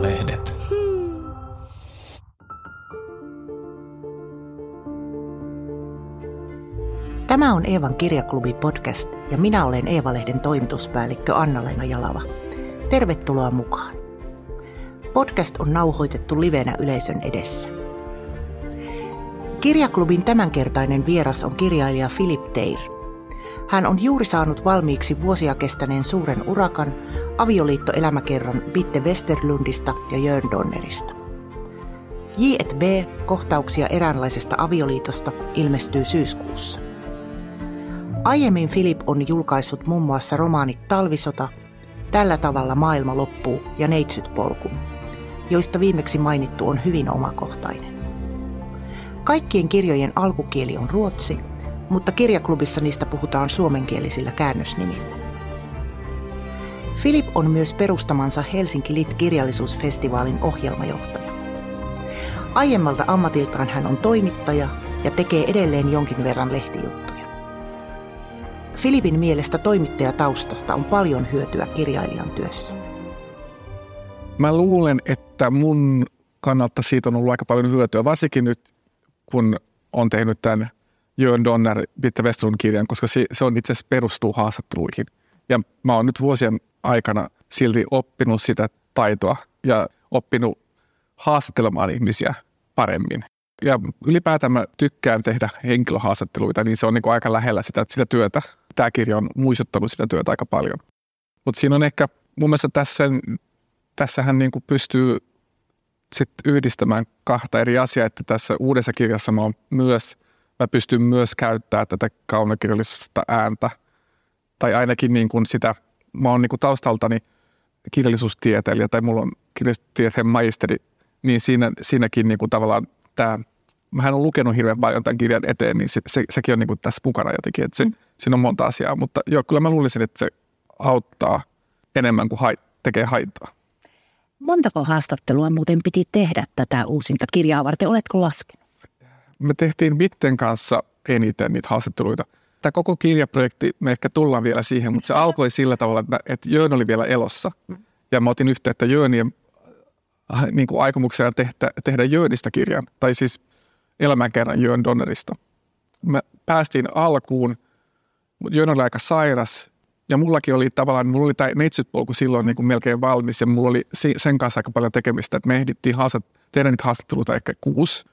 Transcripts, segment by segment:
Eeva-lehdet. Tämä on Eevan kirjaklubi podcast ja minä olen Eeva-lehden toimituspäällikkö Anna-Leena Jalava. Tervetuloa mukaan. Podcast on nauhoitettu livenä yleisön edessä. Kirjaklubin tämänkertainen vieras on kirjailija Philip Teir. Hän on juuri saanut valmiiksi vuosia kestäneen suuren urakan avioliittoelämäkerran Bitte Westerlundista ja Jörn Donnerista. J&B, kohtauksia eräänlaisesta avioliitosta, ilmestyy syyskuussa. Aiemmin Philip on julkaissut muun muassa romaanit Talvisota, Tällä tavalla maailma loppuu ja Neitsyt polku, joista viimeksi mainittu on hyvin omakohtainen. Kaikkien kirjojen alkukieli on ruotsi, mutta kirjaklubissa niistä puhutaan suomenkielisillä käännösnimillä. Philip on myös perustamansa Helsinki Lit kirjallisuusfestivaalin ohjelmajohtaja. Aiemmalta ammatiltaan hän on toimittaja ja tekee edelleen jonkin verran lehtijuttuja. Filipin mielestä toimittajataustasta on paljon hyötyä kirjailijan työssä. Mä luulen, että mun kannalta siitä on ollut aika paljon hyötyä, varsinkin nyt kun on tehnyt tämän Jörn Donner Bitte Westerlund kirjan, koska se, se on itse asiassa perustuu haastatteluihin. Ja mä oon nyt vuosien aikana silti oppinut sitä taitoa ja oppinut haastattelemaan ihmisiä paremmin. Ja ylipäätään mä tykkään tehdä henkilöhaastatteluita, niin se on niin kuin aika lähellä sitä, sitä työtä. Tämä kirja on muistuttanut sitä työtä aika paljon. Mutta siinä on ehkä, mun mielestä tässä, tässähän niin kuin pystyy sit yhdistämään kahta eri asiaa, että tässä uudessa kirjassa mä, myös, mä pystyn myös käyttämään tätä kaunokirjallista ääntä, tai ainakin niin kuin sitä, mä oon niin kuin taustaltani kirjallisuustieteilijä, tai mulla on kirjallisuustieteen maisteri, niin siinä, siinäkin niin kuin tavallaan tämä, mähän on lukenut hirveän paljon tämän kirjan eteen, niin se, se, sekin on niin kuin tässä mukana jotenkin, että se, mm. siinä on monta asiaa, mutta joo, kyllä mä luulisin, että se auttaa enemmän kuin hait, tekee haittaa. Montako haastattelua muuten piti tehdä tätä uusinta kirjaa varten? Oletko laskenut? Me tehtiin Bitten kanssa eniten niitä haastatteluita. Tämä koko kirjaprojekti, me ehkä tullaan vielä siihen, mutta se alkoi sillä tavalla, että, että Jön oli vielä elossa. Ja mä otin yhteyttä Jönien äh, niin kuin aikomuksena tehdä, tehdä Jönistä kirjan, tai siis elämänkerran Jön Donnerista. Me päästiin alkuun, mutta Jön oli aika sairas ja mullakin oli tavallaan, mulla oli tämä neitsytpolku silloin niin kuin melkein valmis ja mulla oli sen kanssa aika paljon tekemistä, että me ehdittiin haastat, tehdä niitä haastatteluita ehkä kuusi.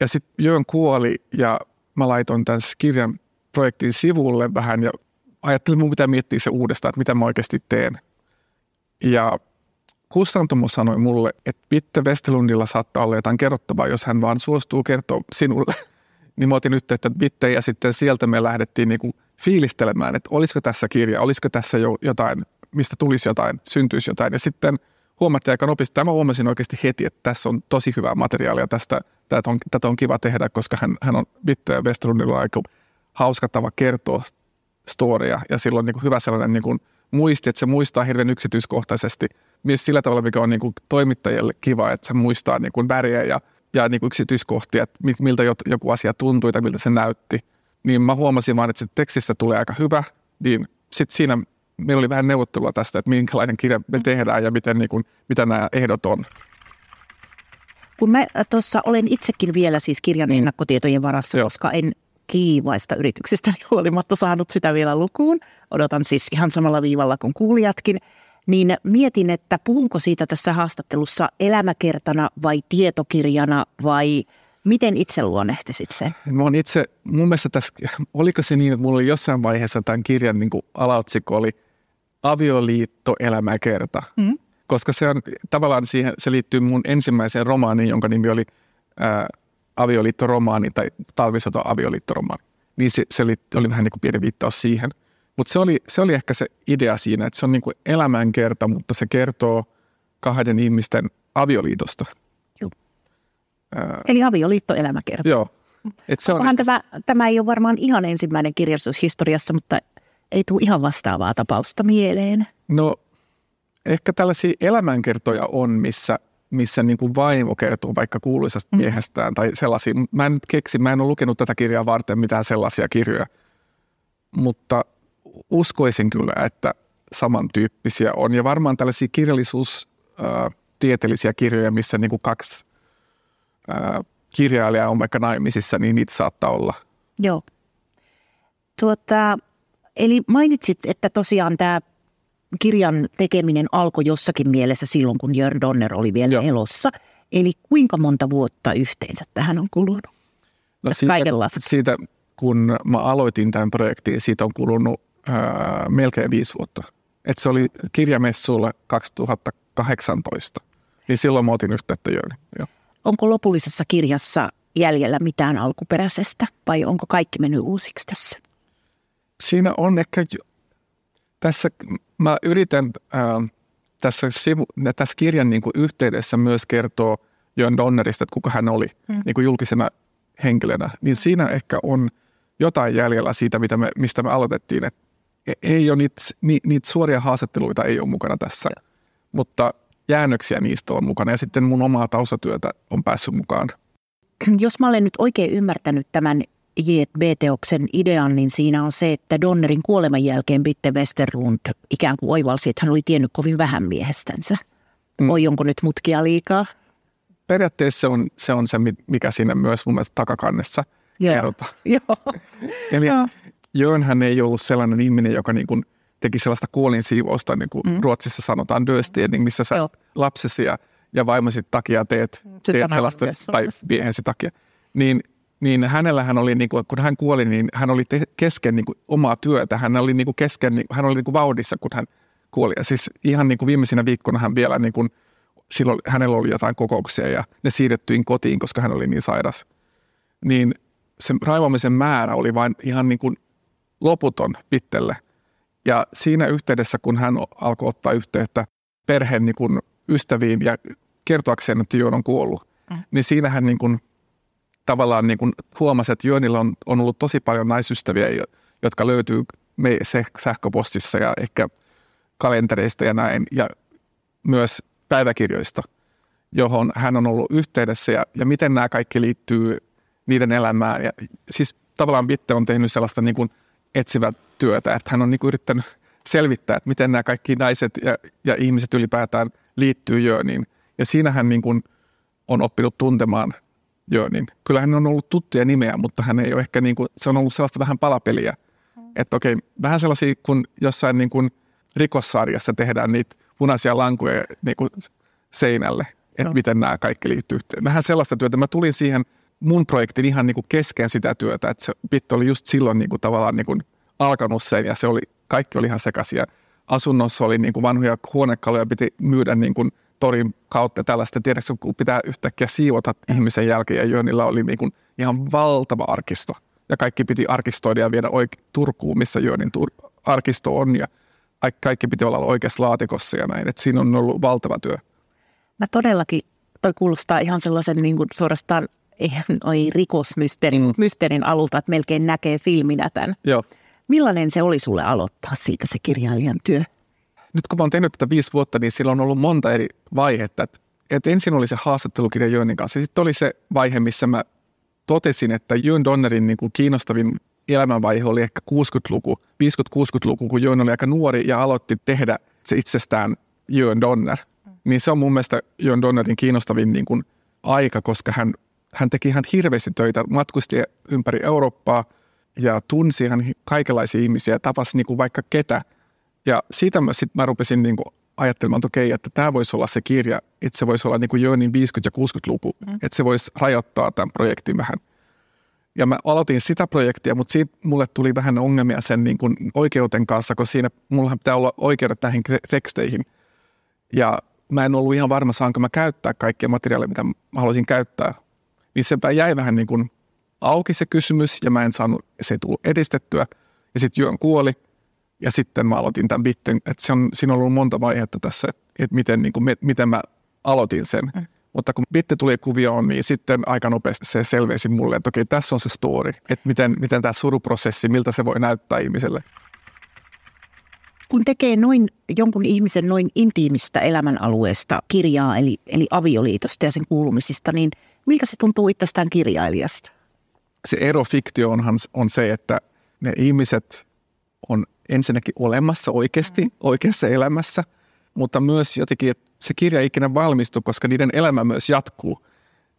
Ja sitten Jön kuoli ja mä laitoin tämän kirjan projektin sivulle vähän ja ajattelin, että mun pitää miettiä se uudestaan, että mitä mä oikeasti teen. Ja Kustantomo sanoi mulle, että Pitte Westerlundilla saattaa olla jotain kerrottavaa, jos hän vaan suostuu kertoa sinulle. niin mä otin yhteyttä Bitte ja sitten sieltä me lähdettiin niin kuin fiilistelemään, että olisiko tässä kirja, olisiko tässä jo jotain, mistä tulisi jotain, syntyisi jotain. Ja sitten huomattiin aika nopeasti, tämä huomasin oikeasti heti, että tässä on tosi hyvää materiaalia. Tästä, tätä on, tätä on kiva tehdä, koska hän, hän on Bitte ja Westerlundilla aika hauska tava kertoa storia ja silloin niin kuin hyvä sellainen niin kuin muisti, että se muistaa hirveän yksityiskohtaisesti. Myös sillä tavalla, mikä on niin kuin toimittajille kiva, että se muistaa niin kuin väriä ja, ja niin kuin yksityiskohtia, että miltä joku asia tuntui tai miltä se näytti – niin mä huomasin vaan, että se tekstistä tulee aika hyvä, niin sitten siinä meillä oli vähän neuvottelua tästä, että minkälainen kirja me tehdään ja miten, niin kuin, mitä nämä ehdot on. Kun mä tuossa olen itsekin vielä siis kirjan niin. ennakkotietojen varassa, Joo. koska en kiivaista yrityksistä huolimatta saanut sitä vielä lukuun. Odotan siis ihan samalla viivalla kuin kuulijatkin. Niin mietin, että puhunko siitä tässä haastattelussa elämäkertana vai tietokirjana vai – Miten itse luonnehtisit sen? Mä oon itse, mun mielestä tässä, oliko se niin, että mulla oli jossain vaiheessa tämän kirjan niin alaotsikko oli Avioliitto elämäkerta. Mm. Koska se on tavallaan siihen, se liittyy mun ensimmäiseen romaaniin, jonka nimi oli ää, avioliittoromaani tai talvisota avioliittoromaani. Niin se, se oli, oli vähän niin kuin pieni viittaus siihen. Mutta se oli, se oli ehkä se idea siinä, että se on niin kuin elämänkerta, mutta se kertoo kahden ihmisten avioliitosta. Eli avioliittoelämäkerta. Joo. Et se on... tämä, tämä ei ole varmaan ihan ensimmäinen kirjallisuushistoriassa, mutta ei tule ihan vastaavaa tapausta mieleen. No ehkä tällaisia elämänkertoja on, missä, missä niin kuin vaimo kertoo vaikka kuuluisasta mm. miehestään tai sellaisia. Mä en nyt keksi, mä en ole lukenut tätä kirjaa varten mitään sellaisia kirjoja, mutta uskoisin kyllä, että samantyyppisiä on. Ja varmaan tällaisia kirjallisuus, äh, tieteellisiä kirjoja, missä niin kuin kaksi ää, kirjailijaa on vaikka naimisissa, niin niitä saattaa olla. Joo. Tuota, eli mainitsit, että tosiaan tämä kirjan tekeminen alkoi jossakin mielessä silloin, kun Jörn Donner oli vielä Joo. elossa. Eli kuinka monta vuotta yhteensä tähän on kulunut? No siitä, siitä, kun mä aloitin tämän projektin, siitä on kulunut ää, melkein viisi vuotta. Et se oli kirjamessuilla 2018, niin silloin mä otin yhteyttä Jörni. Joo. Onko lopullisessa kirjassa jäljellä mitään alkuperäisestä vai onko kaikki mennyt uusiksi tässä? Siinä on ehkä, tässä mä yritän äh, tässä, sivu, tässä kirjan niin kuin yhteydessä myös kertoa Jön Donnerista, että kuka hän oli hmm. niin kuin julkisena henkilönä. Niin siinä ehkä on jotain jäljellä siitä, mitä me, mistä me aloitettiin. Että e, ei ole niitä, niitä suoria haastatteluita ei ole mukana tässä, ja. mutta jäännöksiä niistä on mukana ja sitten mun omaa taustatyötä on päässyt mukaan. Jos mä olen nyt oikein ymmärtänyt tämän JB-teoksen idean, niin siinä on se, että Donnerin kuoleman jälkeen Bitte Westerlund ikään kuin oivalsi, että hän oli tiennyt kovin vähän miehestänsä. Mm. Oi, onko nyt mutkia liikaa? Periaatteessa se on, se on se, mikä siinä myös mun mielestä takakannessa kerrotaan. Joo. Eli Jörnhän ei ollut sellainen ihminen, joka niin kuin teki sellaista kuolinsiivousta, niin kuin mm. Ruotsissa sanotaan dösteding, missä sä Joo. lapsesi ja, ja vaimosi takia teet, teet sellaista, tai miehesi takia. Niin niin hänellähän oli, niin kuin, kun hän kuoli, niin hän oli te- kesken niin kuin, omaa työtä. Hän oli niin kuin, kesken, niin, hän oli niin kuin, vauhdissa, kun hän kuoli. Ja siis ihan niin kuin viimeisinä viikkoina hän vielä, niin kuin, silloin hänellä oli jotain kokouksia ja ne siirrettyin kotiin, koska hän oli niin sairas. Niin se raivomisen määrä oli vain ihan niin kuin loputon Pittelle. Ja siinä yhteydessä, kun hän alkoi ottaa yhteyttä perheen niin kuin ystäviin ja kertoakseen, että Joon on kuollut, mm. niin siinä hän niin kuin tavallaan niin kuin huomasi, että Jönillä on, on ollut tosi paljon naisystäviä, jotka löytyy me sähköpostissa ja ehkä kalentereista ja näin, ja myös päiväkirjoista, johon hän on ollut yhteydessä ja, ja miten nämä kaikki liittyy niiden elämään. Ja, siis tavallaan Bitte on tehnyt sellaista niin kuin etsivää työtä, että hän on niin kuin yrittänyt selvittää, että miten nämä kaikki naiset ja, ja ihmiset ylipäätään liittyy Jöniin. Ja siinä hän niin kuin on oppinut tuntemaan Joo, niin kyllähän on ollut tuttuja nimeä, mutta hän ei ole ehkä niin kuin, se on ollut sellaista vähän palapeliä. Mm. Että okei, vähän sellaisia kun jossain niin kuin rikossarjassa tehdään niitä punaisia lankuja niin kuin seinälle, että no. miten nämä kaikki liittyy yhteen. Vähän sellaista työtä. Mä tulin siihen mun projektin ihan niin kuin kesken sitä työtä, että se Bit oli just silloin niin kuin tavallaan niin kuin alkanut sen ja se oli, kaikki oli ihan sekaisin. Asunnossa oli niin kuin vanhoja huonekaluja, piti myydä niin kuin – torin kautta tällaista. Tiedätkö, kun pitää yhtäkkiä siivota ihmisen jälkeen, ja Jönillä oli niin kuin ihan valtava arkisto. Ja kaikki piti arkistoida ja viedä oike- Turkuun, missä Jönin tur- arkisto on. Ja kaikki piti olla oikeassa laatikossa ja näin. Et siinä on ollut valtava työ. Mä todellakin, toi kuulostaa ihan sellaisen niin kuin suorastaan oi rikosmysteerin mm. mysteerin alulta, että melkein näkee filminä tämän. Joo. Millainen se oli sulle aloittaa siitä se kirjailijan työ? Nyt kun mä oon tehnyt tätä viisi vuotta, niin sillä on ollut monta eri vaihetta. Et, et ensin oli se haastattelukirja Jönin kanssa. Sitten oli se vaihe, missä mä totesin, että Jön Donnerin niin kuin kiinnostavin elämänvaihe oli ehkä 60-luku, 50-60-luku, kun Jön oli aika nuori ja aloitti tehdä se itsestään Jön Donner. Niin se on mun mielestä Jön Donnerin kiinnostavin niin kuin aika, koska hän, hän teki ihan hirveästi töitä, matkusti ympäri Eurooppaa ja tunsi ihan kaikenlaisia ihmisiä, tapasi niin kuin vaikka ketä – ja siitä mä, sit mä rupesin niin kuin ajattelemaan, että okei, että tämä voisi olla se kirja, että se voisi olla niin kuin Jönin 50- ja 60-luku, mm. että se voisi rajoittaa tämän projektin vähän. Ja mä aloitin sitä projektia, mutta siitä mulle tuli vähän ongelmia sen niin kuin oikeuden kanssa, koska siinä mullahan pitää olla oikeudet näihin teksteihin. Ja mä en ollut ihan varma, saanko mä käyttää kaikkia materiaaleja, mitä mä haluaisin käyttää. Niin se jäi vähän niin kuin auki se kysymys, ja mä en saanut, se ei tullut edistettyä. Ja sitten Jön kuoli, ja sitten mä aloitin tämän bitten, että se on, siinä on ollut monta vaihetta tässä, että miten, niin kuin, miten mä aloitin sen. Mm. Mutta kun bitti tuli kuvioon, niin sitten aika nopeasti se selvisi mulle, että okei, tässä on se story, että miten, miten tämä suruprosessi, miltä se voi näyttää ihmiselle. Kun tekee noin jonkun ihmisen noin intiimistä elämänalueesta kirjaa, eli, eli avioliitosta ja sen kuulumisista, niin miltä se tuntuu itsestään kirjailijasta? Se ero fiktioonhan on se, että ne ihmiset on ensinnäkin olemassa oikeasti, mm. oikeassa elämässä, mutta myös jotenkin, että se kirja ei ikinä valmistu, koska niiden elämä myös jatkuu.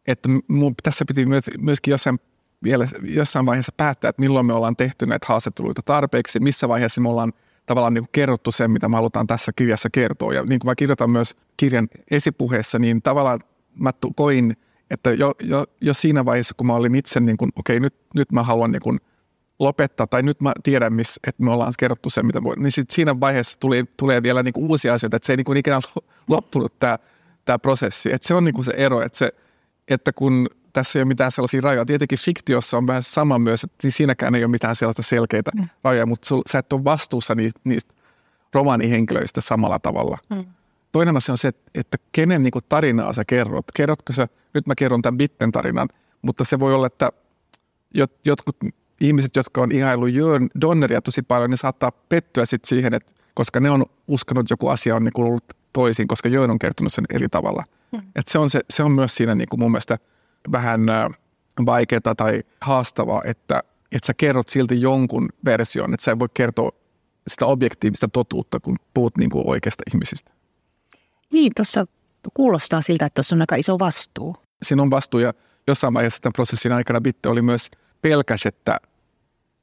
Että mun, tässä piti myöskin jossain, vielä, jossain vaiheessa päättää, että milloin me ollaan tehty näitä haastatteluita tarpeeksi, missä vaiheessa me ollaan tavallaan niin kuin kerrottu sen, mitä me halutaan tässä kirjassa kertoa. Ja niin kuin mä kirjoitan myös kirjan esipuheessa, niin tavallaan mä koin, että jo, jo, jo siinä vaiheessa, kun mä olin itse, niin kuin, okei, okay, nyt, nyt mä haluan niin kuin lopettaa, tai nyt mä tiedän, miss, että me ollaan kerrottu sen, mitä voi, niin sit siinä vaiheessa tuli, tulee vielä niin kuin uusia asioita, että se ei niin kuin ikinä loppunut tämä, prosessi. Että se on niin kuin se ero, että, se, että kun tässä ei ole mitään sellaisia rajoja. Tietenkin fiktiossa on vähän sama myös, että niin siinäkään ei ole mitään sellaista selkeitä mm. rajoja, mutta sul, sä et ole vastuussa niistä, niistä romaanihenkilöistä samalla tavalla. Mm. Toinen asia on se, että kenen niin kuin tarinaa sä kerrot. Kerrotko sä, nyt mä kerron tämän Bitten tarinan, mutta se voi olla, että jotkut ihmiset, jotka on ihailu Jörn Donneria tosi paljon, ne saattaa pettyä sit siihen, että koska ne on uskonut, että joku asia on niin ollut toisin, koska Jörn on kertonut sen eri tavalla. Mm. Et se, on se, se on myös siinä niin kuin mun mielestä vähän vaikeaa tai haastavaa, että, että sä kerrot silti jonkun version, että sä ei voi kertoa sitä objektiivista totuutta, kun puhut niin kuin oikeasta ihmisistä. Niin, tuossa kuulostaa siltä, että tuossa on aika iso vastuu. Siinä on vastuu ja jossain vaiheessa tämän prosessin aikana Bitte oli myös pelkäs, että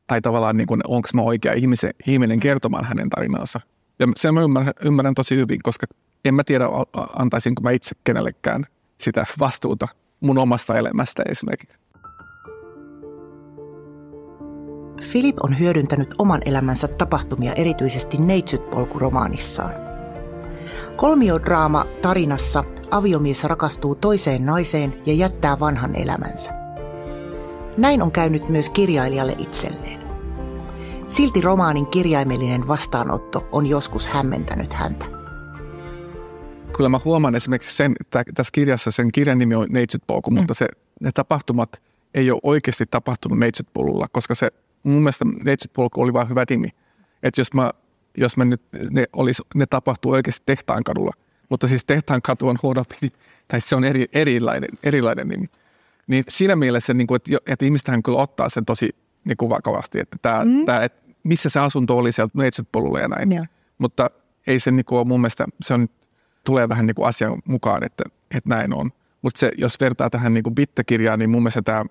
tai tavallaan niin onko mä oikea ihmisen, ihminen kertomaan hänen tarinansa. Ja sen mä ymmärrän, ymmärrän tosi hyvin, koska en mä tiedä, antaisinko mä itse kenellekään sitä vastuuta mun omasta elämästä esimerkiksi. Philip on hyödyntänyt oman elämänsä tapahtumia erityisesti Neitsyt-polkuromaanissaan. Kolmiodraama tarinassa aviomies rakastuu toiseen naiseen ja jättää vanhan elämänsä. Näin on käynyt myös kirjailijalle itselleen. Silti romaanin kirjaimellinen vastaanotto on joskus hämmentänyt häntä. Kyllä mä huomaan esimerkiksi sen, että tässä kirjassa sen kirjan nimi on Neitsyt-polku, mm. mutta se, ne tapahtumat ei ole oikeasti tapahtunut Neitsyt-polulla, koska se mun mielestä Neitsyt-polku oli vain hyvä nimi. Että jos mä jos me nyt, ne, olisi, ne tapahtuu oikeasti Tehtaan kadulla. Mutta siis Tehtaan katu on huono, tai se on eri, erilainen, erilainen nimi. Niin siinä mielessä, niin kuin, että, että ihmistähän kyllä ottaa sen tosi niin kuin vakavasti, että, tämä, mm. tämä, että missä se asunto oli sieltä neitsytpolulla ja näin. Yeah. Mutta ei se niin kuin ole mun mielestä, se on, tulee vähän niin kuin asian mukaan, että, että näin on. Mutta se, jos vertaa tähän niin kuin bittekirjaan, niin mun mielestä tämä,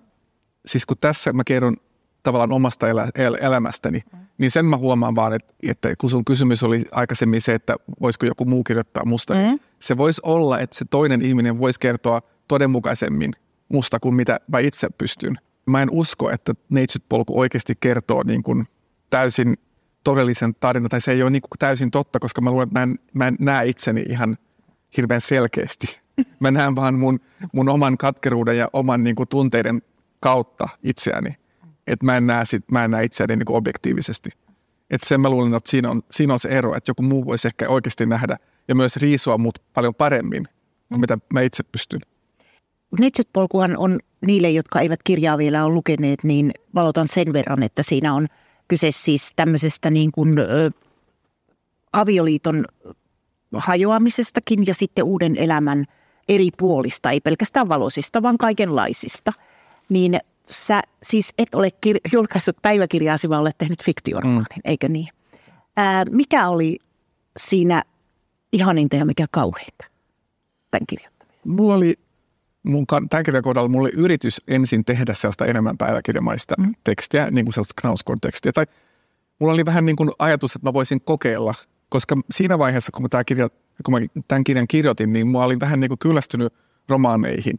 siis kun tässä mä kerron tavallaan omasta elä, el, elämästäni, mm. niin sen mä huomaan vaan, että, että kun sun kysymys oli aikaisemmin se, että voisiko joku muu kirjoittaa musta, mm. se voisi olla, että se toinen ihminen voisi kertoa todenmukaisemmin musta kuin mitä mä itse pystyn. Mä en usko, että Neitsyt-polku oikeasti kertoo niin kuin täysin todellisen tarinan, tai se ei ole niin kuin täysin totta, koska mä luulen, että mä en, mä en näe itseni ihan hirveän selkeästi. Mä näen vaan mun, mun oman katkeruuden ja oman niin kuin tunteiden kautta itseäni että mä en näe, sit, mä en näe itseäni niin kuin objektiivisesti. Että sen mä luulen, että siinä on, siinä on se ero, että joku muu voisi ehkä oikeasti nähdä ja myös riisua mut paljon paremmin kuin mitä mä itse pystyn. Neitsyt-polkuhan on niille, jotka eivät kirjaa vielä ole lukeneet, niin valotan sen verran, että siinä on kyse siis tämmöisestä niin kuin, ö, avioliiton hajoamisestakin ja sitten uuden elämän eri puolista, ei pelkästään valoisista, vaan kaikenlaisista. Niin sä siis et ole kir- julkaissut päiväkirjaasi, vaan olet tehnyt fiktioromaanin, mm. eikö niin? Ää, mikä oli siinä ihaninta ja mikä kauheinta tämän kirjoittamisessa? Mulla oli, mun, tämän kirjan kohdalla mulla oli yritys ensin tehdä sellaista enemmän päiväkirjamaista mm. tekstiä, niin kuin sellaista Knausgård-tekstiä. Tai mulla oli vähän niin kuin ajatus, että mä voisin kokeilla, koska siinä vaiheessa, kun mä, tämä kirja, kun mä tämän kirjan kirjoitin, niin mä olin vähän niin kuin kyllästynyt romaaneihin.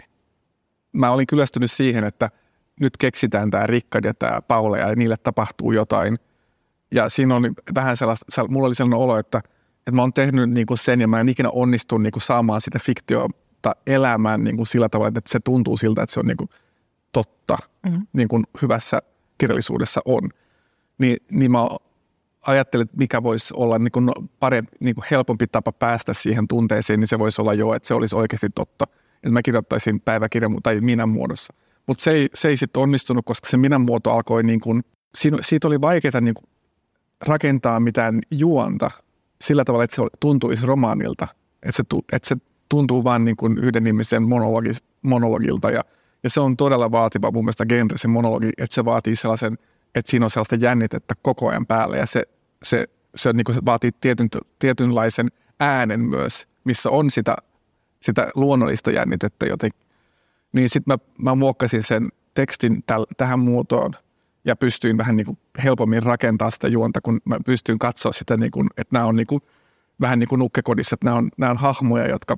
Mä olin kyllästynyt siihen, että – nyt keksitään tämä Rikkad ja tämä Paula ja niille tapahtuu jotain. Ja siinä on vähän sellaista, mulla oli sellainen olo, että, että mä oon tehnyt niin kuin sen ja mä en ikinä onnistu niin kuin saamaan sitä fiktiota elämään niin kuin sillä tavalla, että se tuntuu siltä, että se on niin kuin totta, mm-hmm. niin kuin hyvässä kirjallisuudessa on. Niin, niin mä ajattelin, että mikä voisi olla niin kuin parempi, niin kuin helpompi tapa päästä siihen tunteeseen, niin se voisi olla jo, että se olisi oikeasti totta. Että mä kirjoittaisin päiväkirjan tai minä muodossa. Mutta se ei, se ei sitten onnistunut, koska se minän muoto alkoi niin kuin, siitä oli vaikeaa niin kuin rakentaa mitään juonta sillä tavalla, että se tuntuisi romaanilta. Että se, että se tuntuu vain niin kuin yhden ihmisen monologi, monologilta ja, ja se on todella vaativa mun mielestä genre, se monologi, että se vaatii sellaisen, että siinä on sellaista jännitettä koko ajan päällä ja se, se, se, niin kuin se vaatii tietyn, tietynlaisen äänen myös missä on sitä, sitä luonnollista jännitettä jotenkin. Niin sitten mä, mä muokkasin sen tekstin täl, tähän muotoon ja pystyin vähän niin kuin helpommin rakentaa sitä juonta, kun mä pystyin katsoa sitä, niin kuin, että nämä on niin kuin, vähän niin kuin nukkekodissa, että nämä on, nämä on hahmoja, jotka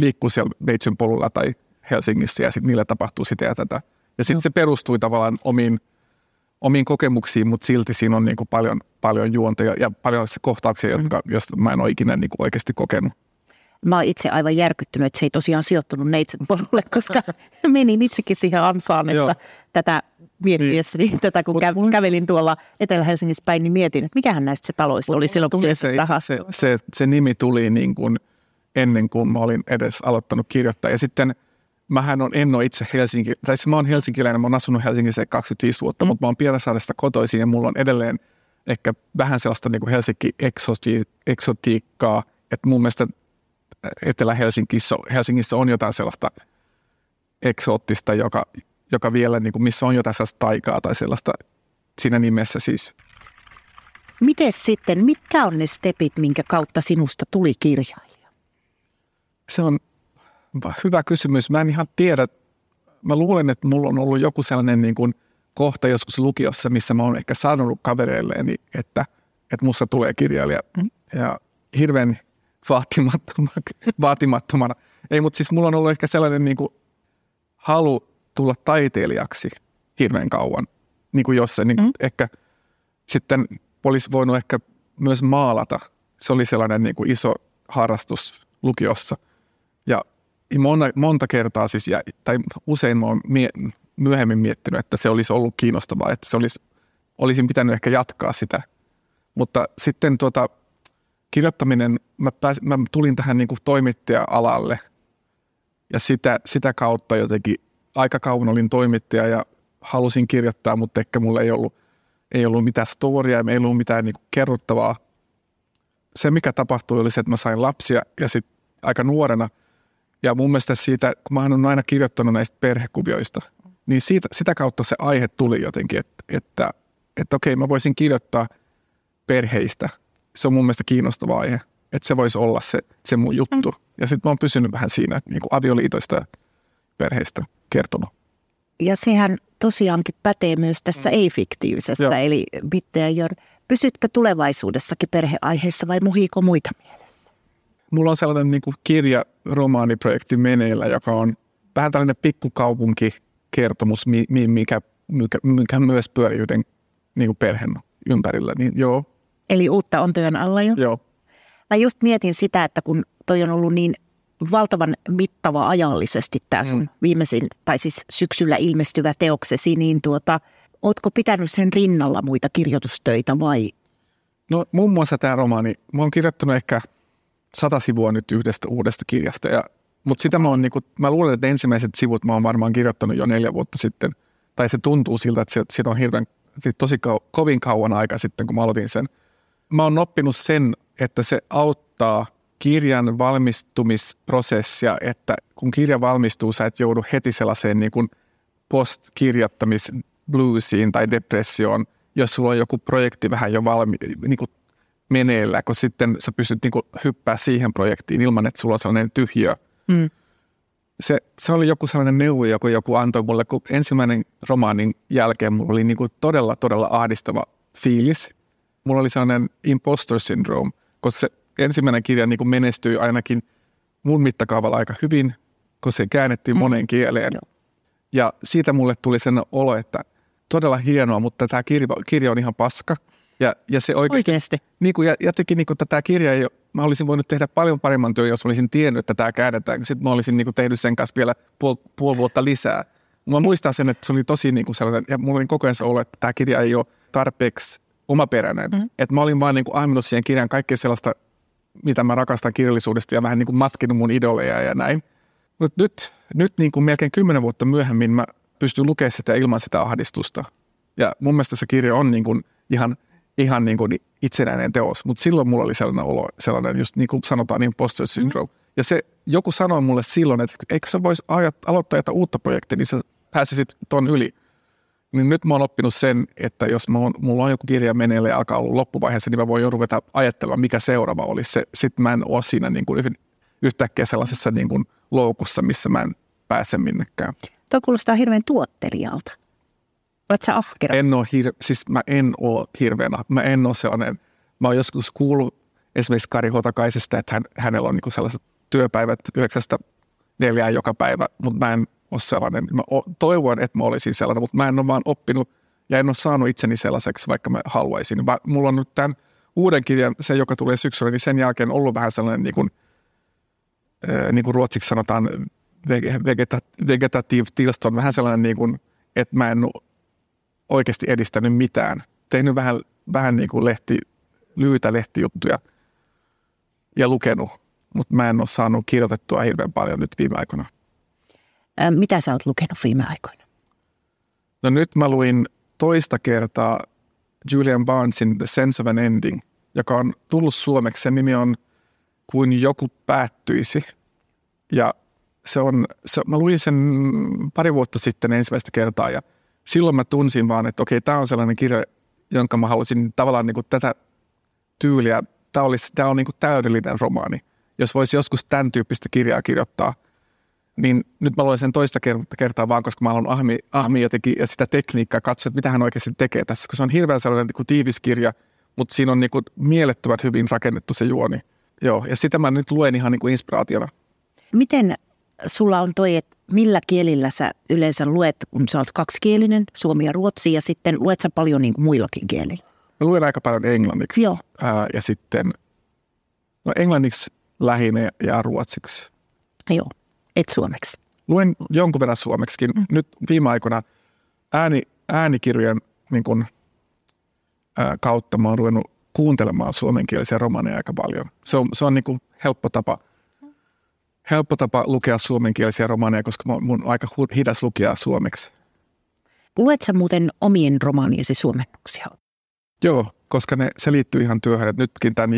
liikkuu siellä Veitsen polulla tai Helsingissä ja sitten niillä tapahtuu sitä ja tätä. Ja sitten se perustui tavallaan omiin, omiin kokemuksiin, mutta silti siinä on niin kuin paljon, paljon juonta ja, ja paljon kohtauksia, jotka, mm. joista mä en ole ikinä niin kuin oikeasti kokenut. Mä oon itse aivan järkyttynyt, että se ei tosiaan sijoittunut neitsen polulle, koska menin itsekin siihen ansaan, että Joo. tätä miettiessäni, niin. tätä kun kä- mun... kävelin tuolla Etelä-Helsingissä päin, niin mietin, että mikähän näistä se taloista oli silloin, kun se, se, se, se, nimi tuli niin kuin ennen kuin mä olin edes aloittanut kirjoittaa. Ja sitten mähän on, en ole itse Helsinki, tai siis mä oon helsinkiläinen, mä oon asunut Helsingissä 25 vuotta, mm. mutta mä oon Pietarsaaresta kotoisin ja mulla on edelleen ehkä vähän sellaista niin kuin Helsinki-eksotiikkaa, että mun mielestä Etelä-Helsingissä Helsingissä on jotain sellaista eksoottista, joka, joka vielä, niin kuin, missä on jotain sellaista taikaa tai sellaista siinä nimessä siis. Miten sitten, mitkä on ne stepit, minkä kautta sinusta tuli kirjailija? Se on hyvä kysymys. Mä en ihan tiedä. Mä luulen, että mulla on ollut joku sellainen niin kuin kohta joskus lukiossa, missä mä oon ehkä sanonut kavereilleeni, että, että musta tulee kirjailija. Mm. Ja hirveän vaatimattomana. vaatimattomana. Ei, mutta siis mulla on ollut ehkä sellainen niin kuin halu tulla taiteilijaksi hirveän kauan. Niin kuin jos se niin mm. ehkä sitten olisi voinut ehkä myös maalata. Se oli sellainen niin kuin iso harrastus lukiossa. Ja monta, monta kertaa siis, ja, tai usein mä oon mie, myöhemmin miettinyt, että se olisi ollut kiinnostavaa, että se olisi, olisin pitänyt ehkä jatkaa sitä. Mutta sitten tuota, kirjoittaminen, mä, pääs, mä tulin tähän niin kuin toimittaja-alalle ja sitä, sitä kautta jotenkin aika kauan olin toimittaja ja halusin kirjoittaa, mutta ehkä mulla ei ollut, ei ollut mitään storia, ei ollut mitään niin kuin kerrottavaa. Se, mikä tapahtui, oli se, että mä sain lapsia ja sitten aika nuorena. Ja mun mielestä siitä, kun mä oon aina kirjoittanut näistä perhekuvioista, niin siitä, sitä kautta se aihe tuli jotenkin, että, että, että okei, mä voisin kirjoittaa perheistä – se on mun mielestä kiinnostava aihe, että se voisi olla se, se mun juttu. Mm. Ja sitten mä oon pysynyt vähän siinä, että niinku avioliitoista ja perheistä kertonut. Ja sehän tosiaankin pätee myös tässä mm. ei-fiktiivisessä, Joo. eli Bitte ja Jörn. Pysytkö tulevaisuudessakin perheaiheessa vai muhiiko muita mielessä? Mulla on sellainen niin kirja-romaaniprojekti meneillä, joka on vähän tällainen pikkukaupunkikertomus, mikä, mikä, mikä myös pyörii yhden niin perheen ympärillä. Niin joo, Eli uutta on työn alla jo? Joo. Mä just mietin sitä, että kun toi on ollut niin valtavan mittava ajallisesti tämä sun mm. viimeisin, tai siis syksyllä ilmestyvä teoksesi, niin tuota, ootko pitänyt sen rinnalla muita kirjoitustöitä vai? No muun muassa tämä romaani. Mä oon kirjoittanut ehkä sata sivua nyt yhdestä uudesta kirjasta, ja, mutta sitä mä, oon, niin kuin, mä luulen, että ensimmäiset sivut mä oon varmaan kirjoittanut jo neljä vuotta sitten, tai se tuntuu siltä, että se, siitä on hirveän, tosi kau, kovin kauan aika sitten, kun mä aloitin sen – mä oon oppinut sen, että se auttaa kirjan valmistumisprosessia, että kun kirja valmistuu, sä et joudu heti sellaiseen niin kuin post-kirjoittamis bluesiin tai depressioon, jos sulla on joku projekti vähän jo valmi, niin kuin meneillä, kun sitten sä pystyt niin hyppää siihen projektiin ilman, että sulla on sellainen tyhjö. Mm. Se, se oli joku sellainen neuvo, joku joku antoi mulle, kun ensimmäinen romaanin jälkeen mulla oli niin todella, todella ahdistava fiilis mulla oli sellainen imposter syndrome, koska se ensimmäinen kirja niin menestyi ainakin mun mittakaavalla aika hyvin, kun se käännettiin mm. moneen kieleen. Joo. Ja siitä mulle tuli sen olo, että todella hienoa, mutta tämä kirja, kirja on ihan paska. Ja, ja se oikeasti, oikeasti. Niin kuin, ja jotenkin niin kuin, tätä kirjaa ei mä olisin voinut tehdä paljon paremman työn, jos olisin tiennyt, että tämä käännetään. Sitten mä olisin niin kuin, tehnyt sen kanssa vielä puoli, puoli vuotta lisää. Mä muistan sen, että se oli tosi niin kuin sellainen, ja mulla oli koko ajan se olo, että tämä kirja ei ole tarpeeksi omaperäinen. Mm. Että mä olin vaan niin kuin aiminut siihen kirjan kaikkea sellaista, mitä mä rakastan kirjallisuudesta ja vähän niin kuin matkinut mun idoleja ja näin. Mutta nyt, nyt niin kuin melkein kymmenen vuotta myöhemmin mä pystyn lukemaan sitä ilman sitä ahdistusta. Ja mun mielestä se kirja on niin kuin ihan, ihan niin kuin itsenäinen teos, mutta silloin mulla oli sellainen olo, sellainen just niin kuin sanotaan imposter syndrome. Mm. Ja se joku sanoi mulle silloin, että eikö sä voisi aloittaa jotain uutta projektia, niin sä pääsisit ton yli. Niin nyt mä oon oppinut sen, että jos mä oon, mulla on joku kirja meneillä ja alkaa olla loppuvaiheessa, niin mä voin jo ruveta ajattelemaan, mikä seuraava olisi se. Sitten mä en ole siinä niin kuin yhtäkkiä sellaisessa niin kuin loukussa, missä mä en pääse minnekään. Tuo kuulostaa hirveän tuottelijalta. Olet sä ahkera? En ole hir- siis mä en ole hirveän, mä en ole sellainen, mä oon joskus kuullut esimerkiksi Kari Hotakaisesta, että hän, hänellä on niin sellaiset työpäivät yhdeksästä neljään joka päivä, mutta mä en ole sellainen. Mä toivon, että mä olisin sellainen, mutta mä en ole vaan oppinut ja en ole saanut itseni sellaiseksi, vaikka mä haluaisin. Mä, mulla on nyt tämän uuden kirjan, se joka tulee syksyllä, niin sen jälkeen ollut vähän sellainen, niin kuin, äh, niin kuin ruotsiksi sanotaan, vegeta, vegetative tilston, vähän sellainen, niin kuin, että mä en oikeasti edistänyt mitään. Tehnyt vähän, vähän niin kuin lehti, lyhyitä lehtijuttuja ja lukenut, mutta mä en ole saanut kirjoitettua hirveän paljon nyt viime aikoina. Ää, mitä sä oot lukenut viime aikoina? No nyt mä luin toista kertaa Julian Barnesin The Sense of an Ending, joka on tullut suomeksi. Sen nimi on Kuin joku päättyisi. Ja se on, se, mä luin sen pari vuotta sitten ensimmäistä kertaa ja silloin mä tunsin vaan, että okei, tämä on sellainen kirja, jonka mä haluaisin tavallaan niin kuin tätä tyyliä, tämä, olisi, tämä on niin kuin täydellinen romaani. Jos voisi joskus tämän tyyppistä kirjaa kirjoittaa, niin nyt mä luen sen toista kertaa vaan, koska mä haluan ahmi, ahmi jotenkin ja sitä tekniikkaa katsoa, että mitä hän oikeasti tekee tässä, koska se on hirveän sellainen niin kuin tiivis kirja, mutta siinä on niin kuin mielettömän hyvin rakennettu se juoni. Joo, ja sitä mä nyt luen ihan niin kuin inspiraationa. Miten sulla on toi, että millä kielillä sä yleensä luet, kun sä oot kaksikielinen, suomi ja ruotsi, ja sitten luet sä paljon niin kuin muillakin kielillä? Mä luen aika paljon englanniksi. Joo. Ää, ja sitten, no englanniksi lähinnä ja ruotsiksi. Joo, et suomeksi. Luen jonkun verran suomeksikin. Mm. Nyt viime aikoina ääni, äänikirjojen niin kun, ää, kautta mä oon ruvennut kuuntelemaan suomenkielisiä romaneja aika paljon. Se on, se on niin kuin helppo tapa – helppo tapa lukea suomenkielisiä romaaneja, koska mun on aika hidas lukea suomeksi. Luet sä muuten omien romaaniesi suomennuksia? Joo, koska ne, se liittyy ihan työhön. Et nytkin tämän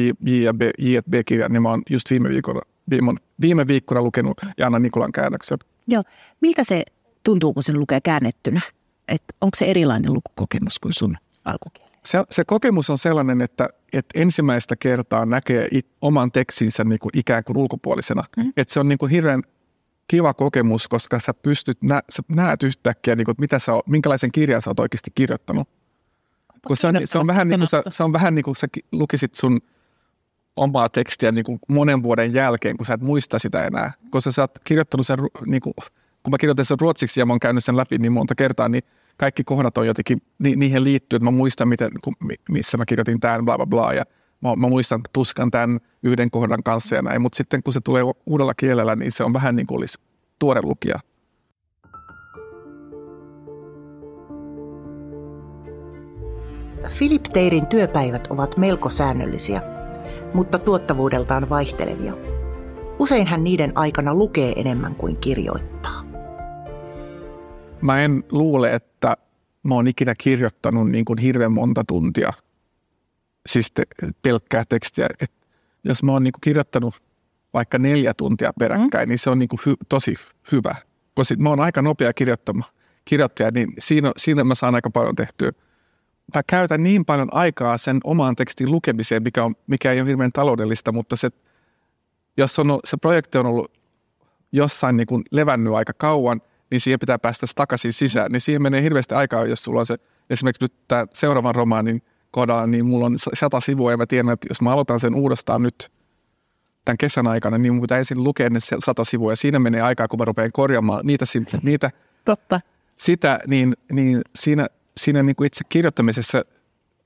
J&B-kirjan, niin mä oon just viime viikolla, viime, viime viikkona lukenut Jaana Nikolan käännöksen. Joo. Miltä se tuntuu, kun sen lukee käännettynä? Et onko se erilainen lukukokemus kuin sun alkukieli? Se, se kokemus on sellainen, että, että ensimmäistä kertaa näkee it, oman tekstinsä niin kuin ikään kuin ulkopuolisena. Mm. Että se on niin kuin hirveän kiva kokemus, koska sä pystyt, nä, sä näet yhtäkkiä, niin kuin, mitä sä, minkälaisen kirjan sä oot oikeasti kirjoittanut. Kun se, on, se, on vähän niin kuin sä, se on vähän niin kuin sä lukisit sun omaa tekstiä niin kuin monen vuoden jälkeen, kun sä et muista sitä enää. Koska sä oot kirjoittanut sen, niin kuin, kun mä kirjoitin sen ruotsiksi ja mä oon käynyt sen läpi niin monta kertaa, niin kaikki kohdat on jotenkin, ni, niihin liittyy, että mä muistan, miten, kun, missä mä kirjoitin tämän, bla bla bla, ja mä, mä muistan tuskan tämän yhden kohdan kanssa ja näin, mutta sitten kun se tulee uudella kielellä, niin se on vähän niin kuin olisi tuore lukija. Philip Teirin työpäivät ovat melko säännöllisiä, mutta tuottavuudeltaan vaihtelevia. Usein hän niiden aikana lukee enemmän kuin kirjoittaa mä en luule, että mä oon ikinä kirjoittanut niin kuin hirveän monta tuntia siis te, pelkkää tekstiä. Et jos mä oon niin kuin kirjoittanut vaikka neljä tuntia peräkkäin, mm. niin se on niin kuin hy, tosi hyvä. Koska mä oon aika nopea kirjoittama, kirjoittaja, niin siinä, siinä mä saan aika paljon tehtyä. Mä käytän niin paljon aikaa sen omaan tekstin lukemiseen, mikä, on, mikä ei ole hirveän taloudellista, mutta se, jos on, se projekti on ollut jossain niin kuin levännyt aika kauan, niin siihen pitää päästä takaisin sisään. Niin siihen menee hirveästi aikaa, jos sulla on se, esimerkiksi nyt tämä seuraavan romaanin kohdalla, niin mulla on sata sivua ja mä tiedän, että jos mä aloitan sen uudestaan nyt tämän kesän aikana, niin mun pitää ensin lukea ne sata sivua ja siinä menee aikaa, kun mä rupean korjaamaan niitä, niitä Totta. sitä, niin, niin siinä, siinä niin kuin itse kirjoittamisessa